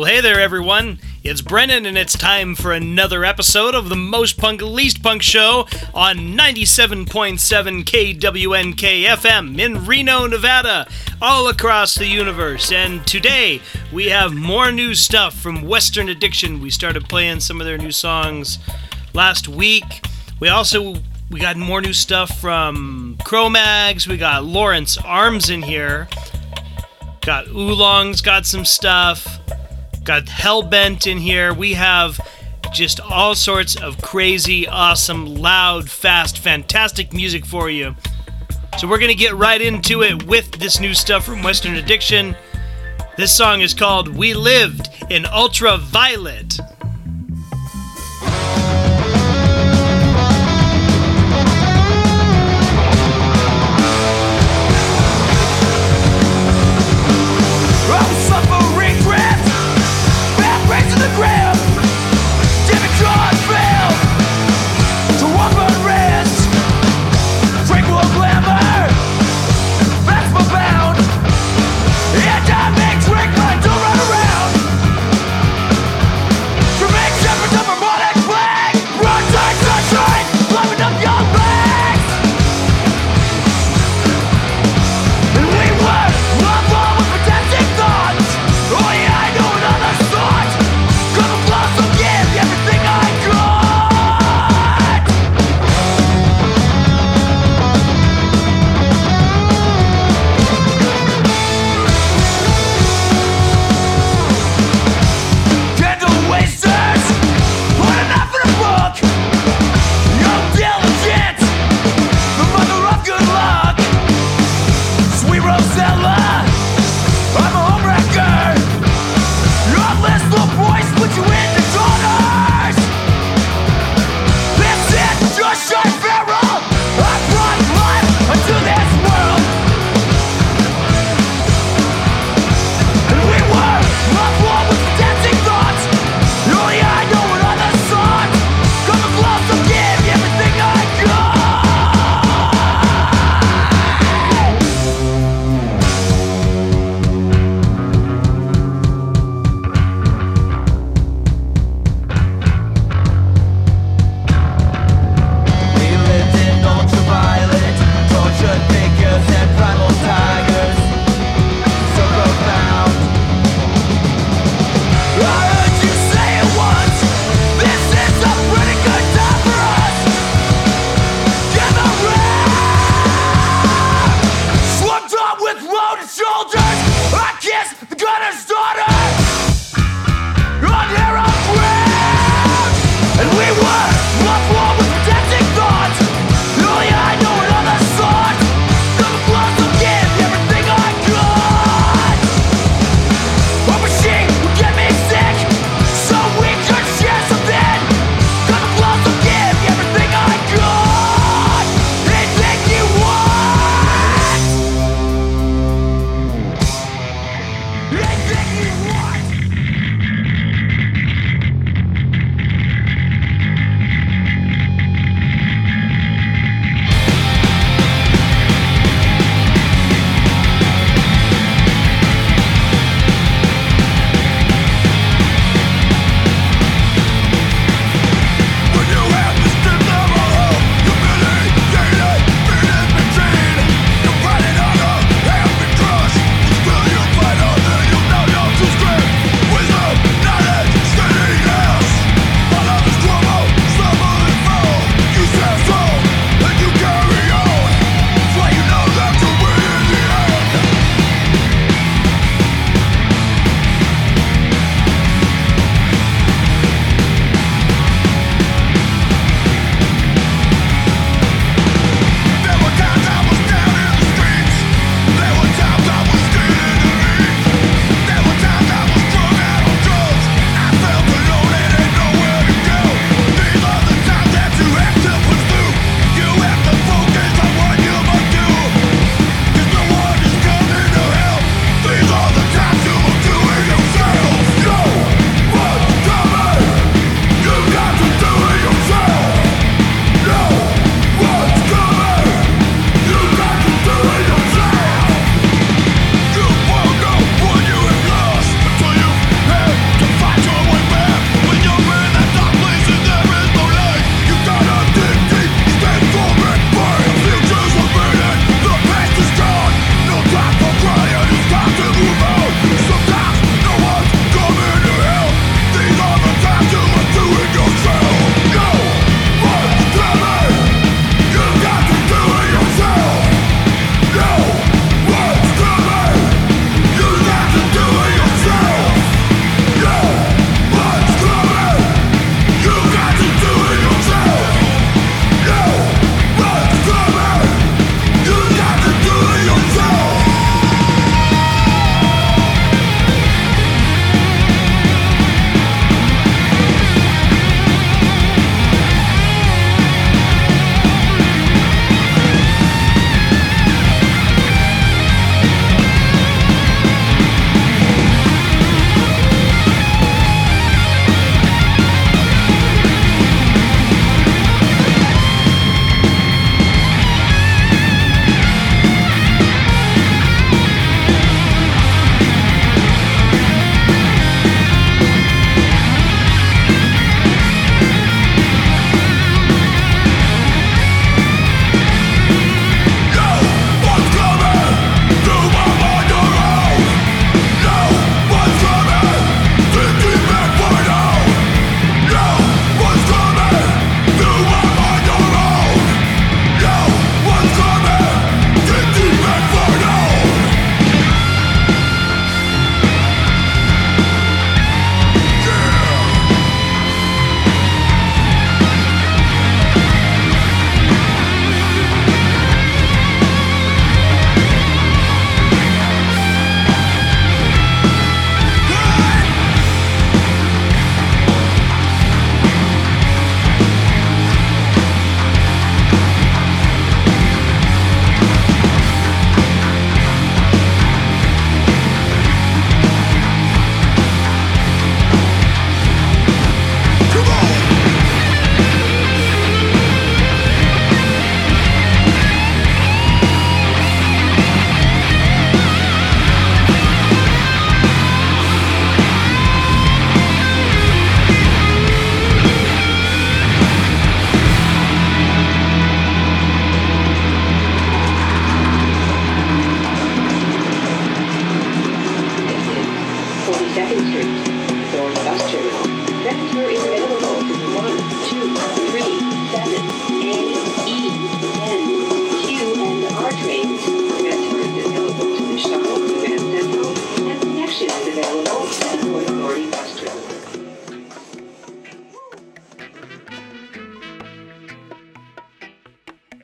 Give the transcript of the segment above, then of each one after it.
Well, hey there, everyone. It's Brennan, and it's time for another episode of the Most Punk, Least Punk show on 97.7 KWNK FM in Reno, Nevada, all across the universe. And today we have more new stuff from Western Addiction. We started playing some of their new songs last week. We also we got more new stuff from Cro-Mags. We got Lawrence Arms in here. Got Oolong's got some stuff. Got Hellbent in here. We have just all sorts of crazy, awesome, loud, fast, fantastic music for you. So we're going to get right into it with this new stuff from Western Addiction. This song is called We Lived in Ultraviolet.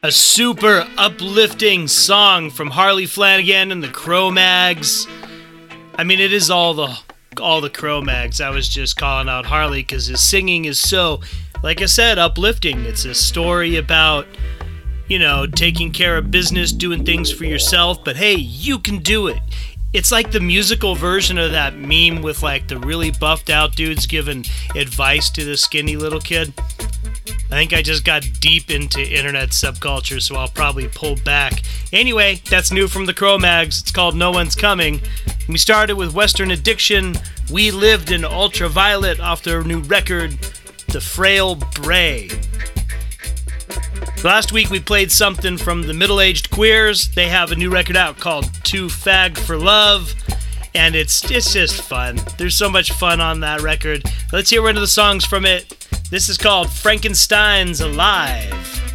A super uplifting song from Harley Flanagan and the Cro-Mags. I mean, it is all the all the Cro-Mags. I was just calling out Harley because his singing is so, like I said, uplifting. It's a story about, you know, taking care of business, doing things for yourself. But hey, you can do it. It's like the musical version of that meme with like the really buffed out dudes giving advice to the skinny little kid. I think I just got deep into internet subculture, so I'll probably pull back. Anyway, that's new from the Cro-Mags. It's called No One's Coming. We started with Western Addiction. We lived in Ultraviolet off their new record, The Frail Bray. Last week we played something from the Middle Aged Queers. They have a new record out called Too Fag for Love, and it's it's just fun. There's so much fun on that record. Let's hear one of the songs from it. This is called Frankenstein's Alive.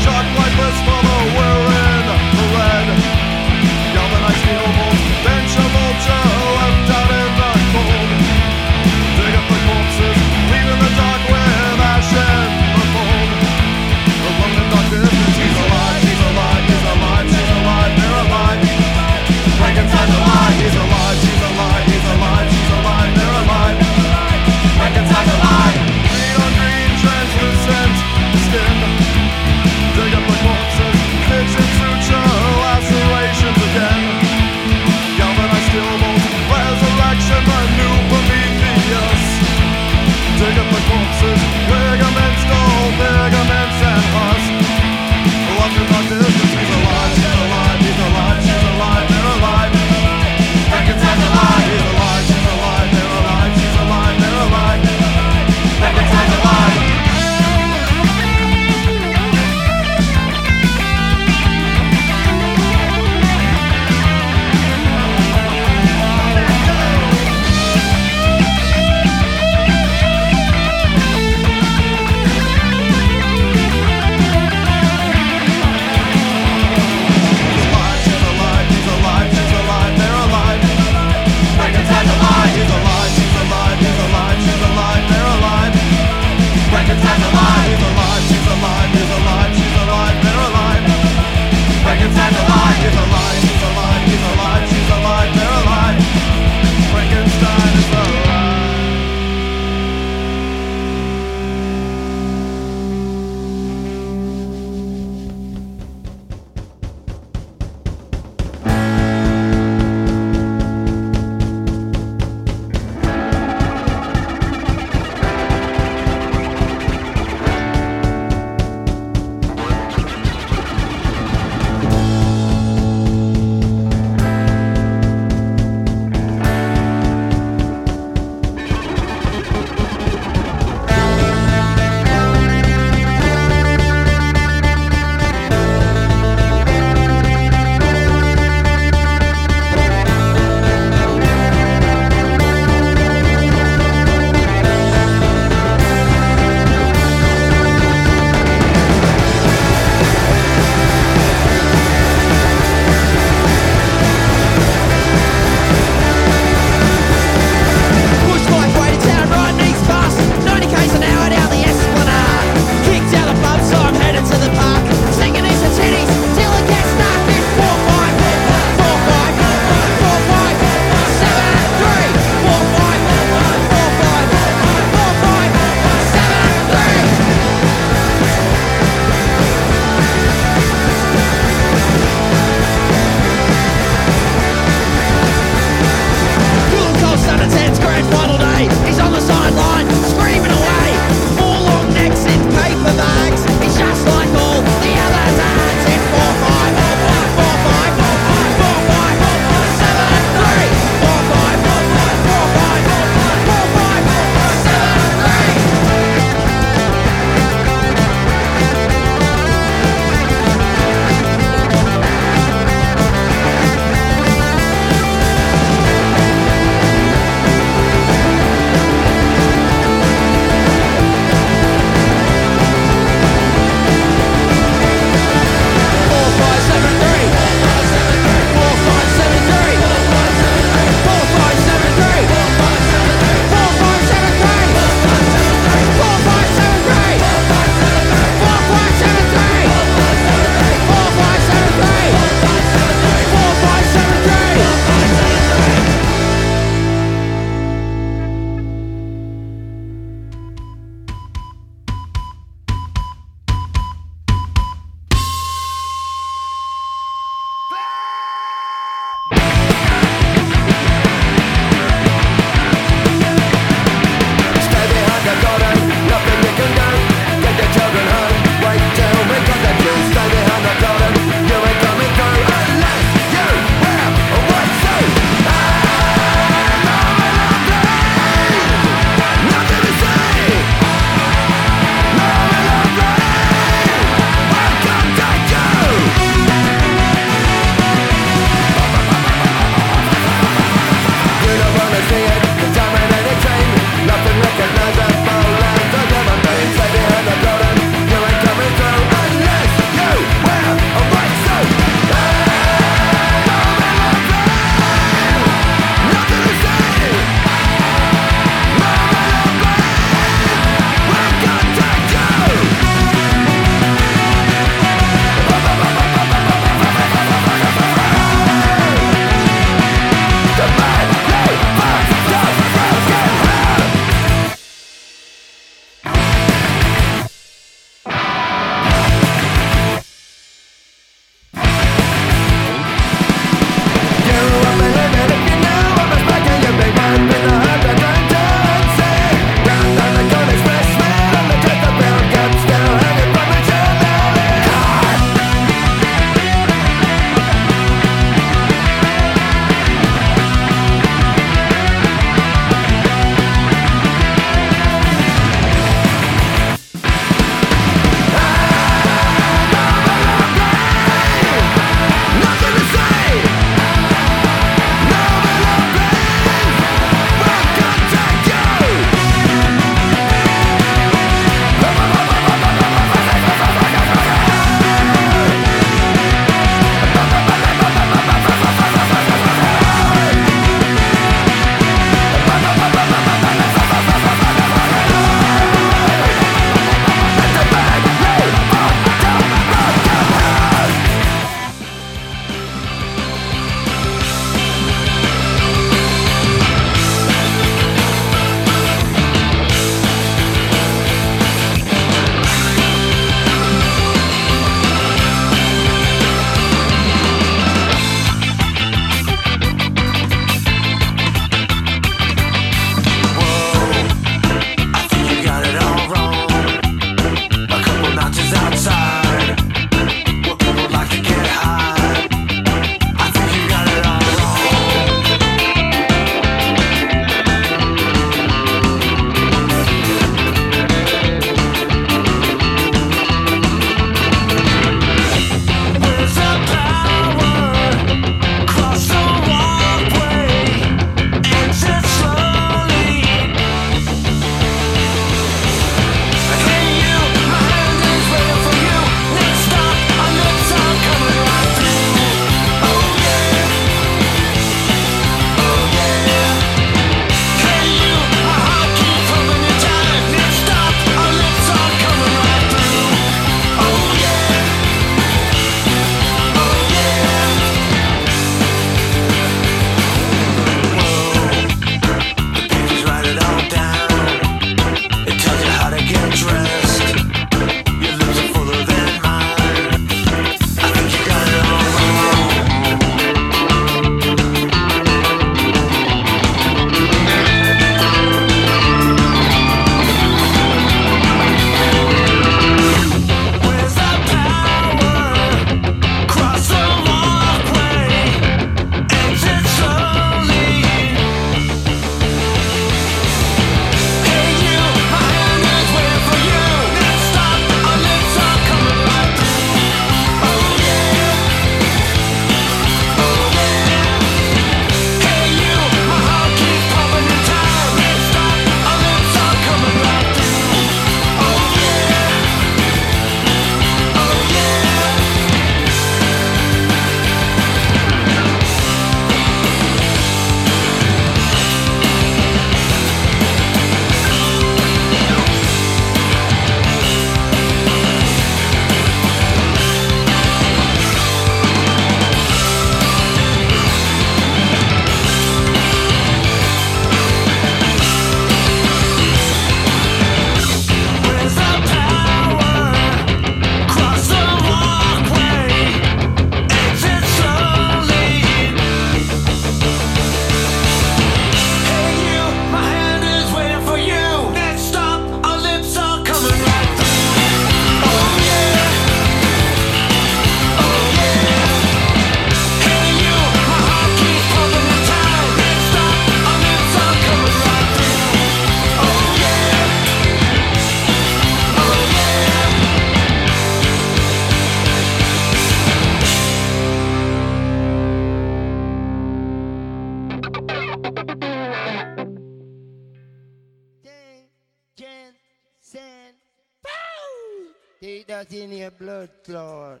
Blood clot.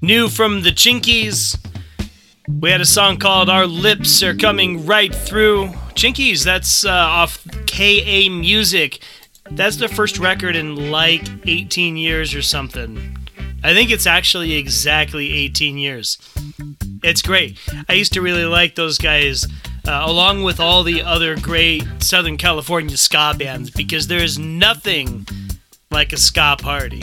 New from the Chinkees. We had a song called Our Lips Are Coming Right Through. Chinkees, that's uh, off KA Music. That's their first record in like 18 years or something. I think it's actually exactly 18 years. It's great. I used to really like those guys, uh, along with all the other great Southern California ska bands, because there's nothing like a ska party.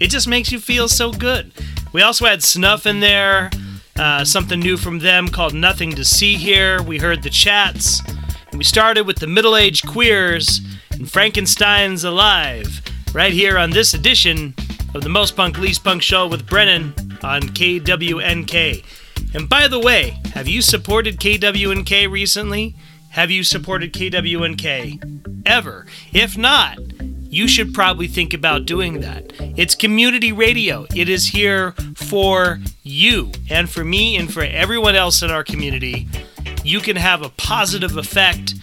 It just makes you feel so good. We also had Snuff in there, uh, something new from them called Nothing to See Here. We heard the chats. And we started with the Middle Aged Queers and Frankenstein's Alive, right here on this edition of the Most Punk Least Punk Show with Brennan on KWNK. And by the way, have you supported KWNK recently? Have you supported KWNK ever? If not, you should probably think about doing that. It's community radio. It is here for you and for me and for everyone else in our community. You can have a positive effect.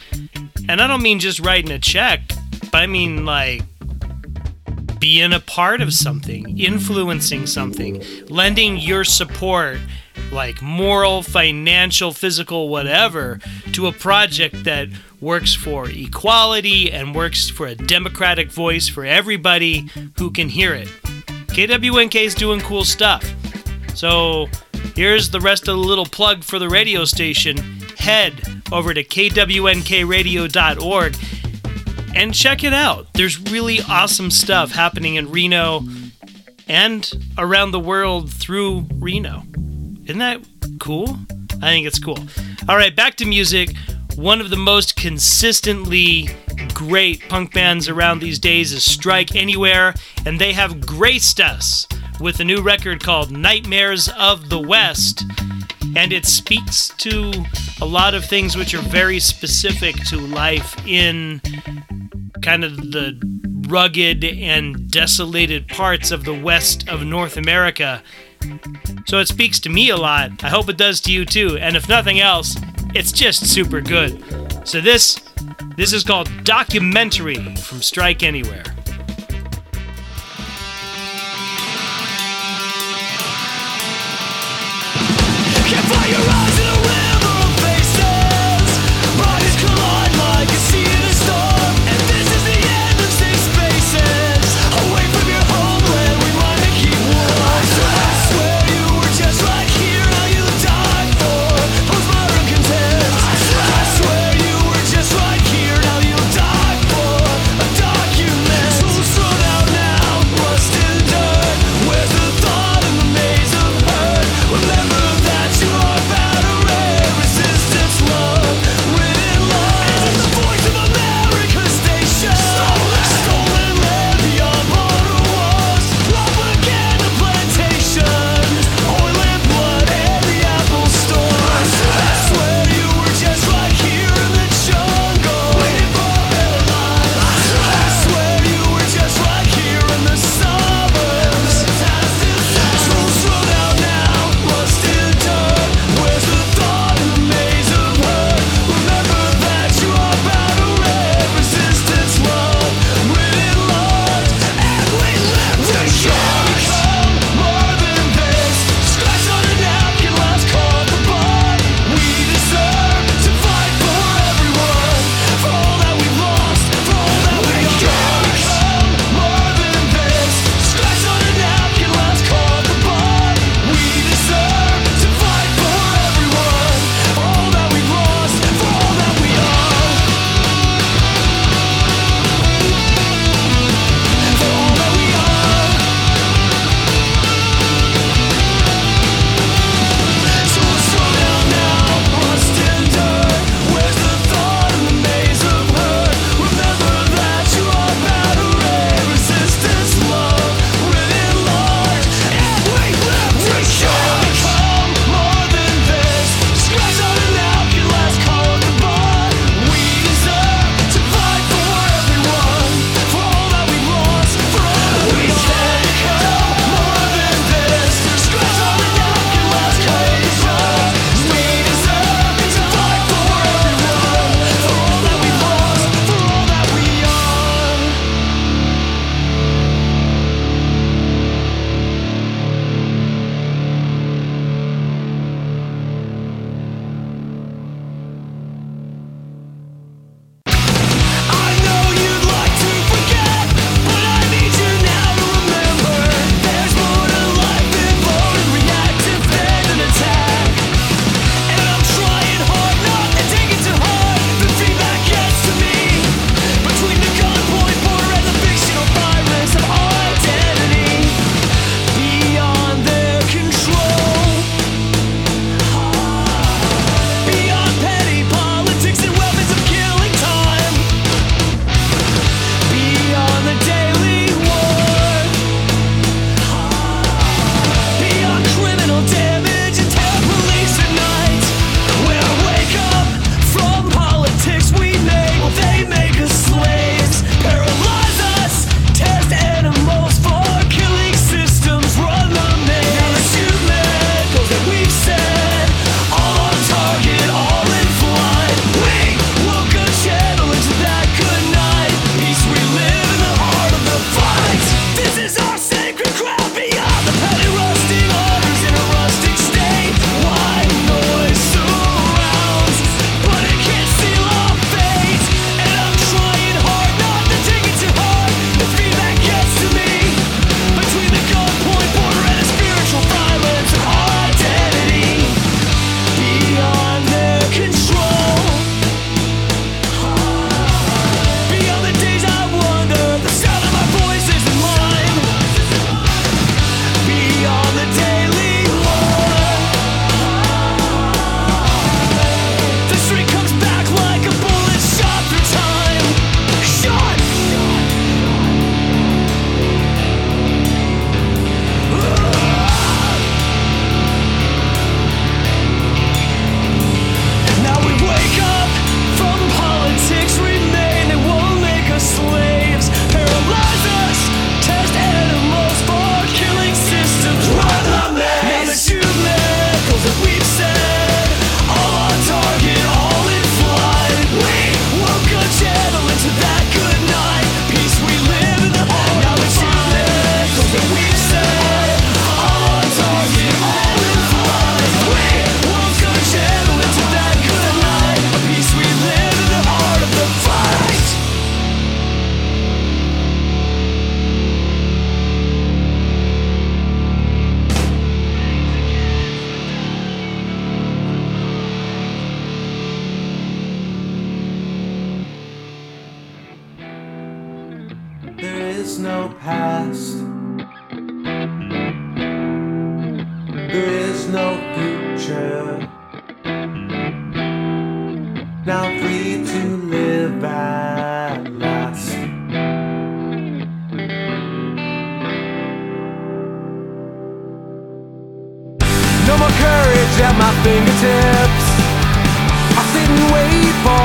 And I don't mean just writing a check, but I mean like being a part of something, influencing something, lending your support, like moral, financial, physical, whatever, to a project that works for equality and works for a democratic voice for everybody who can hear it. KWNK is doing cool stuff. So here's the rest of the little plug for the radio station. Head over to kwnkradio.org and check it out. There's really awesome stuff happening in Reno and around the world through Reno. Isn't that cool? I think it's cool. All right, back to music. One of the most consistently great punk bands around these days is Strike Anywhere, and they have graced us with a new record called Nightmares of the West. And it speaks to a lot of things which are very specific to life in kind of the rugged and desolated parts of the west of North America. So it speaks to me a lot. I hope it does to you too. And if nothing else, it's just super good. So this this is called Documentary from Strike Anywhere.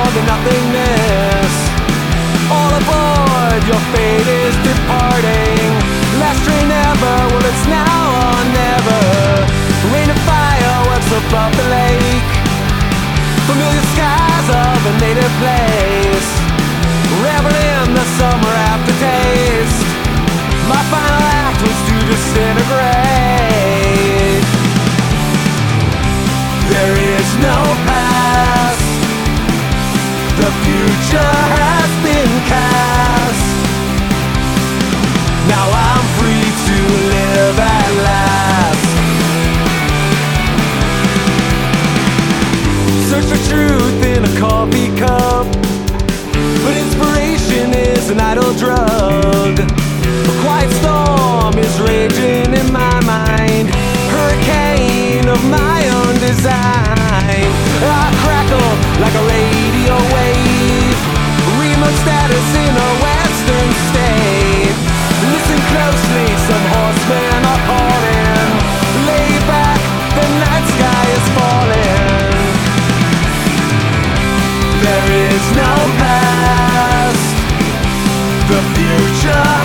For the nothingness. All aboard, your fate is departing. Last train ever, well it's now or never. Rain of fireworks above the lake. Familiar skies of a native place. Revel in the summer aftertaste. My final act was to disintegrate. There is no future has been cast. Now I'm free to live at last. Search for truth in a coffee cup. But inspiration is an idle drug. A quiet storm is raging in my mind. Hurricane of my own design. I crackle like a radio wave. There is no past. The future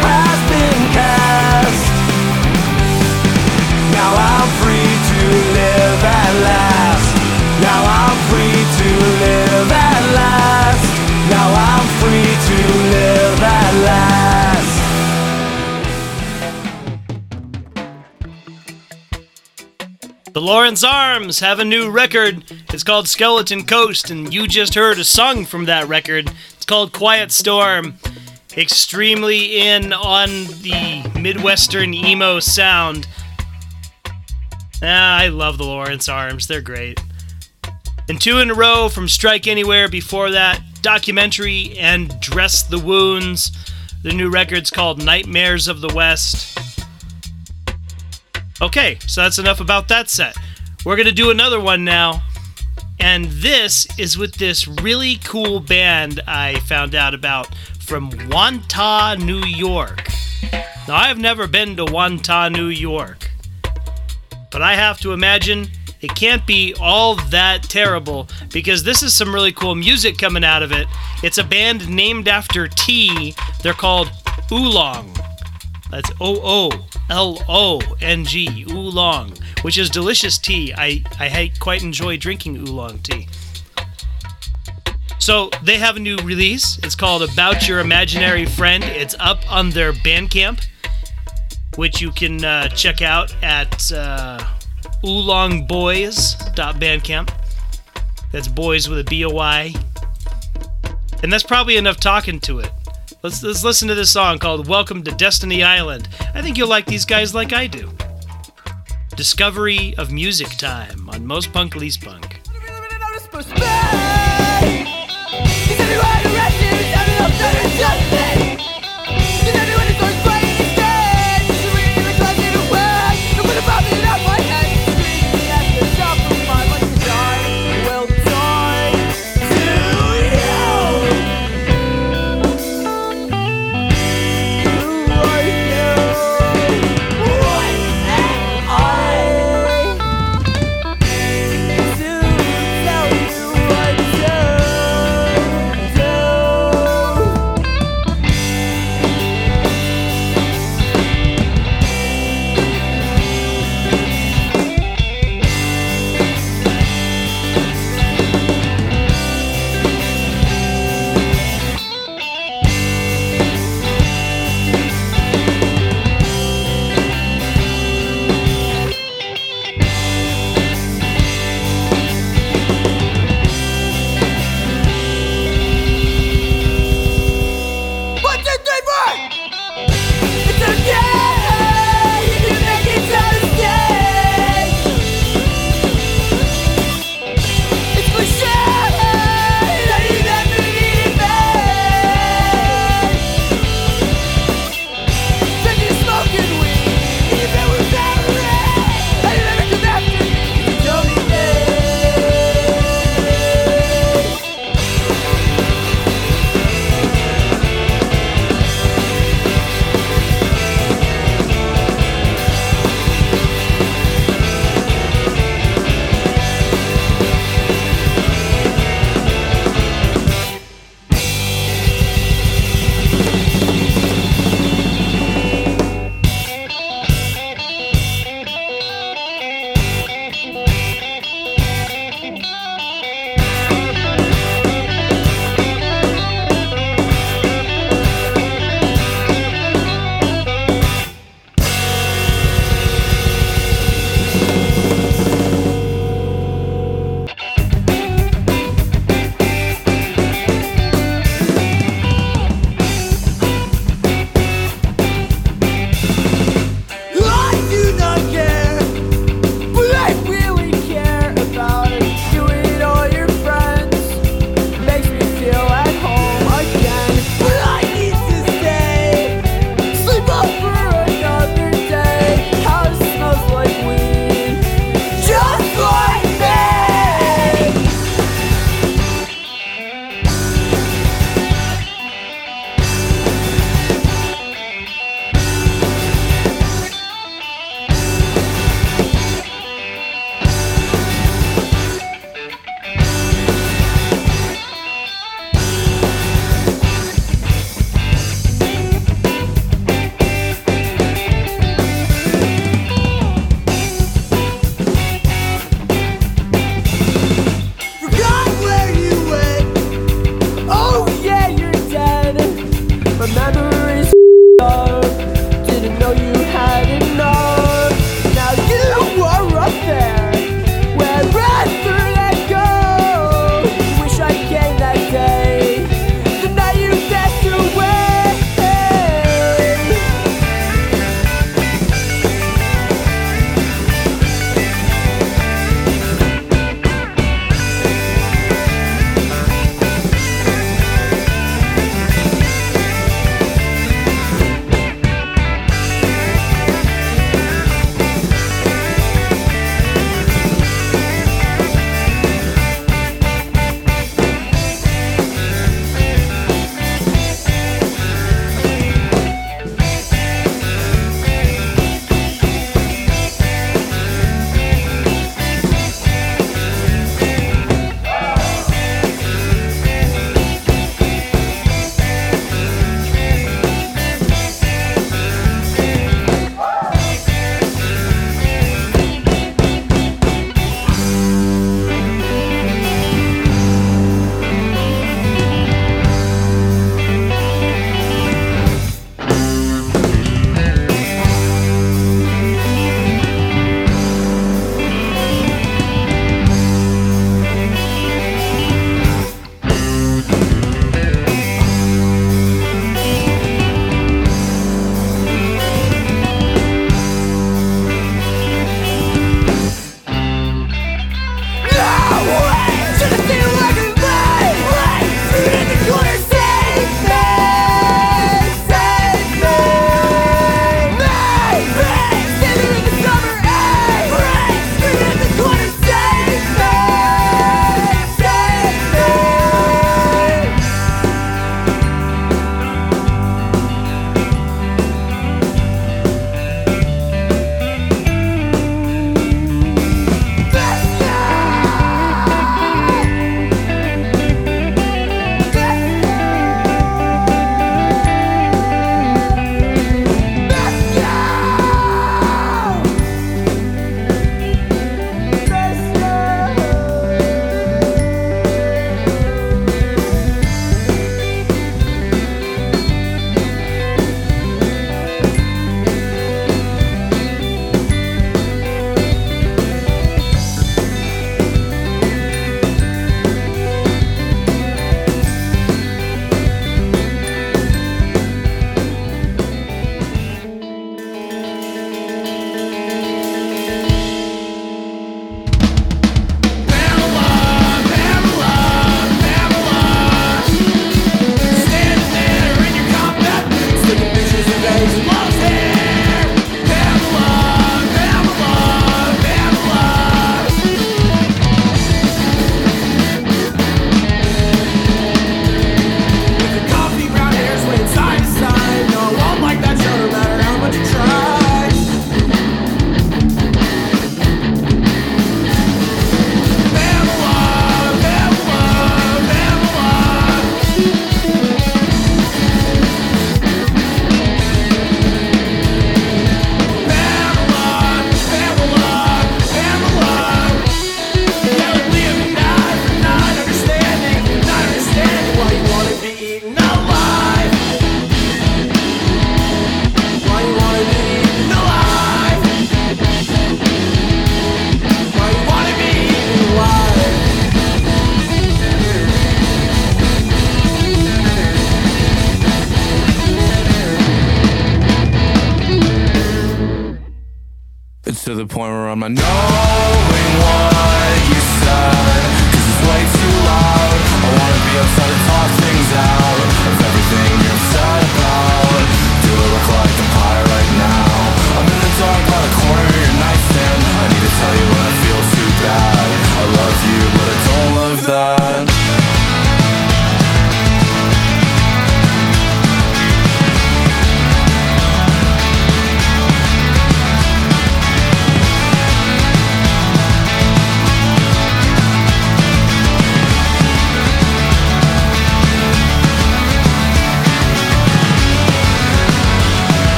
Lawrence Arms have a new record. It's called Skeleton Coast, and you just heard a song from that record. It's called Quiet Storm. Extremely in on the Midwestern emo sound. Ah, I love the Lawrence Arms. They're great. And two in a row from Strike Anywhere before that, Documentary and Dress the Wounds. The new record's called Nightmares of the West. Okay, so that's enough about that set. We're going to do another one now. And this is with this really cool band I found out about from Wantagh, New York. Now, I've never been to Wantagh, New York. But I have to imagine it can't be all that terrible because this is some really cool music coming out of it. It's a band named after tea. They're called Oolong. That's O O L O N G, oolong, which is delicious tea. I, I quite enjoy drinking oolong tea. So they have a new release. It's called About Your Imaginary Friend. It's up on their Bandcamp, which you can uh, check out at uh, oolongboys.bandcamp. That's boys with a B O Y. And that's probably enough talking to it. Let's, let's listen to this song called Welcome to Destiny Island. I think you'll like these guys like I do. Discovery of Music Time on Most Punk Least Punk.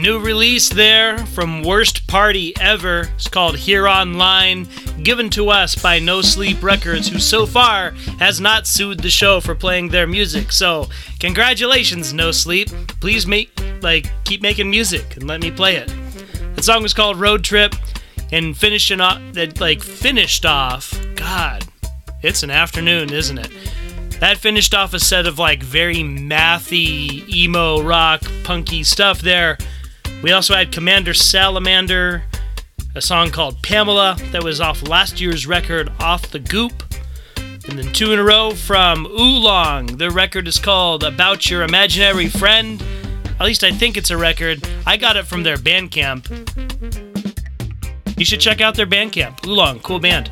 New release there from Worst Party Ever. It's called Here Online, given to us by No Sleep Records, who so far has not sued the show for playing their music. So, congratulations, No Sleep. Please make like keep making music and let me play it. The song was called Road Trip, and finishing off that like finished off. God, it's an afternoon, isn't it? That finished off a set of like very mathy, emo, rock, punky stuff there. We also had Commander Salamander, a song called Pamela that was off last year's record, Off the Goop. And then two in a row from Oolong. Their record is called About Your Imaginary Friend. At least I think it's a record. I got it from their Bandcamp. You should check out their Bandcamp. Oolong, cool band.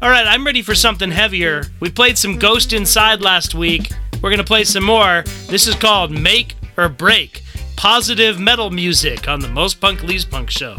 All right, I'm ready for something heavier. We played some Ghost Inside last week. We're going to play some more. This is called Make or Break Positive Metal Music on the Most Punk Least Punk Show.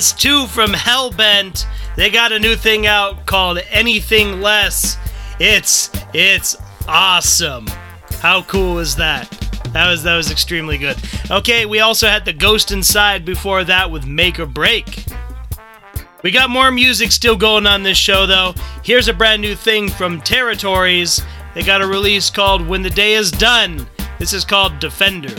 Two from Hellbent. They got a new thing out called Anything Less. It's it's awesome. How cool is that? That was that was extremely good. Okay, we also had the Ghost Inside before that with Make or Break. We got more music still going on this show though. Here's a brand new thing from Territories. They got a release called When the Day Is Done. This is called Defender.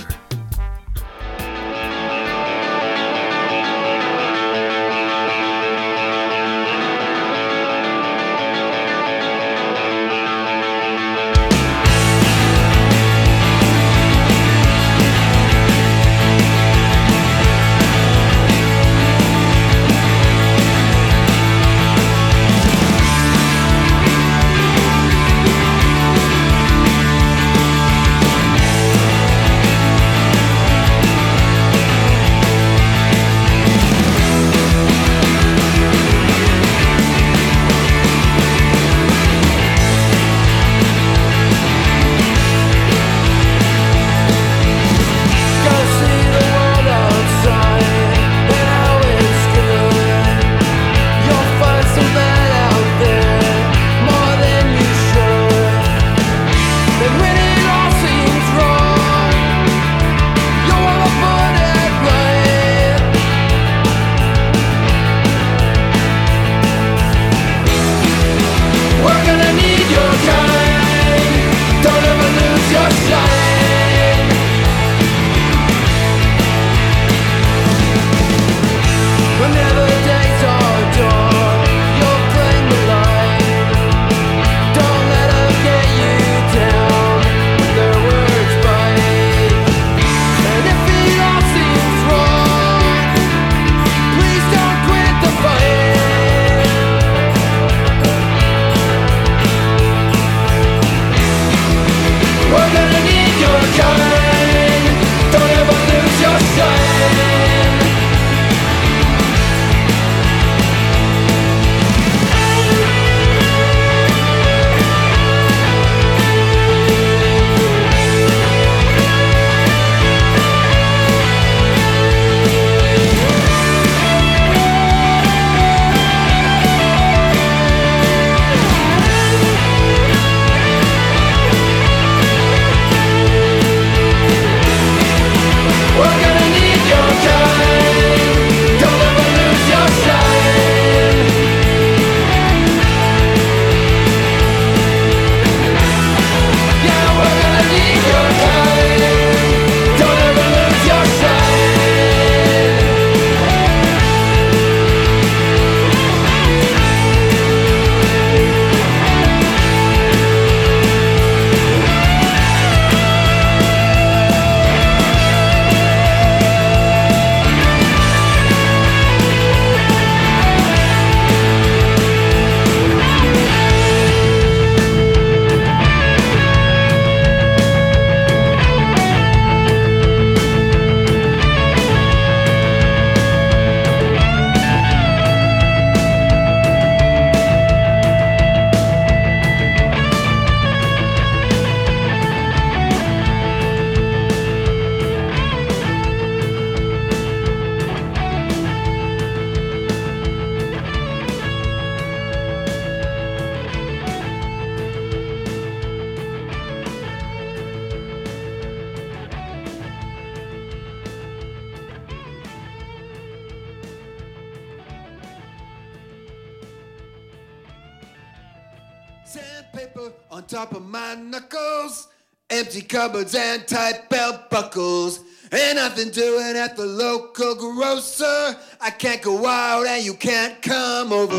Cupboards and tight belt buckles. Ain't nothing doing at the local grocer. I can't go out and you can't come over.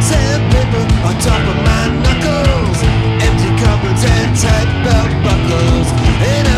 Sandpaper on top of my knuckles. Empty cupboards and tight belt buckles. Ain't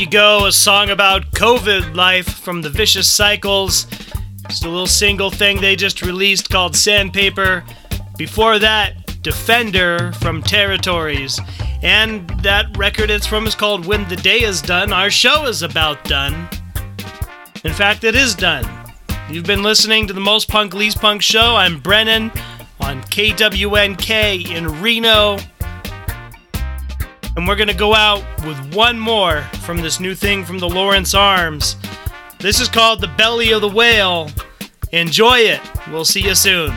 you go, a song about COVID life from the Vicious Cycles. Just a little single thing they just released called Sandpaper. Before that, Defender from Territories. And that record it's from is called When the Day Is Done. Our show is about done. In fact, it is done. You've been listening to the Most Punk Least Punk show. I'm Brennan on KWNK in Reno. And we're going to go out with one more from this new thing from the Lawrence Arms. This is called The Belly of the Whale. Enjoy it. We'll see you soon.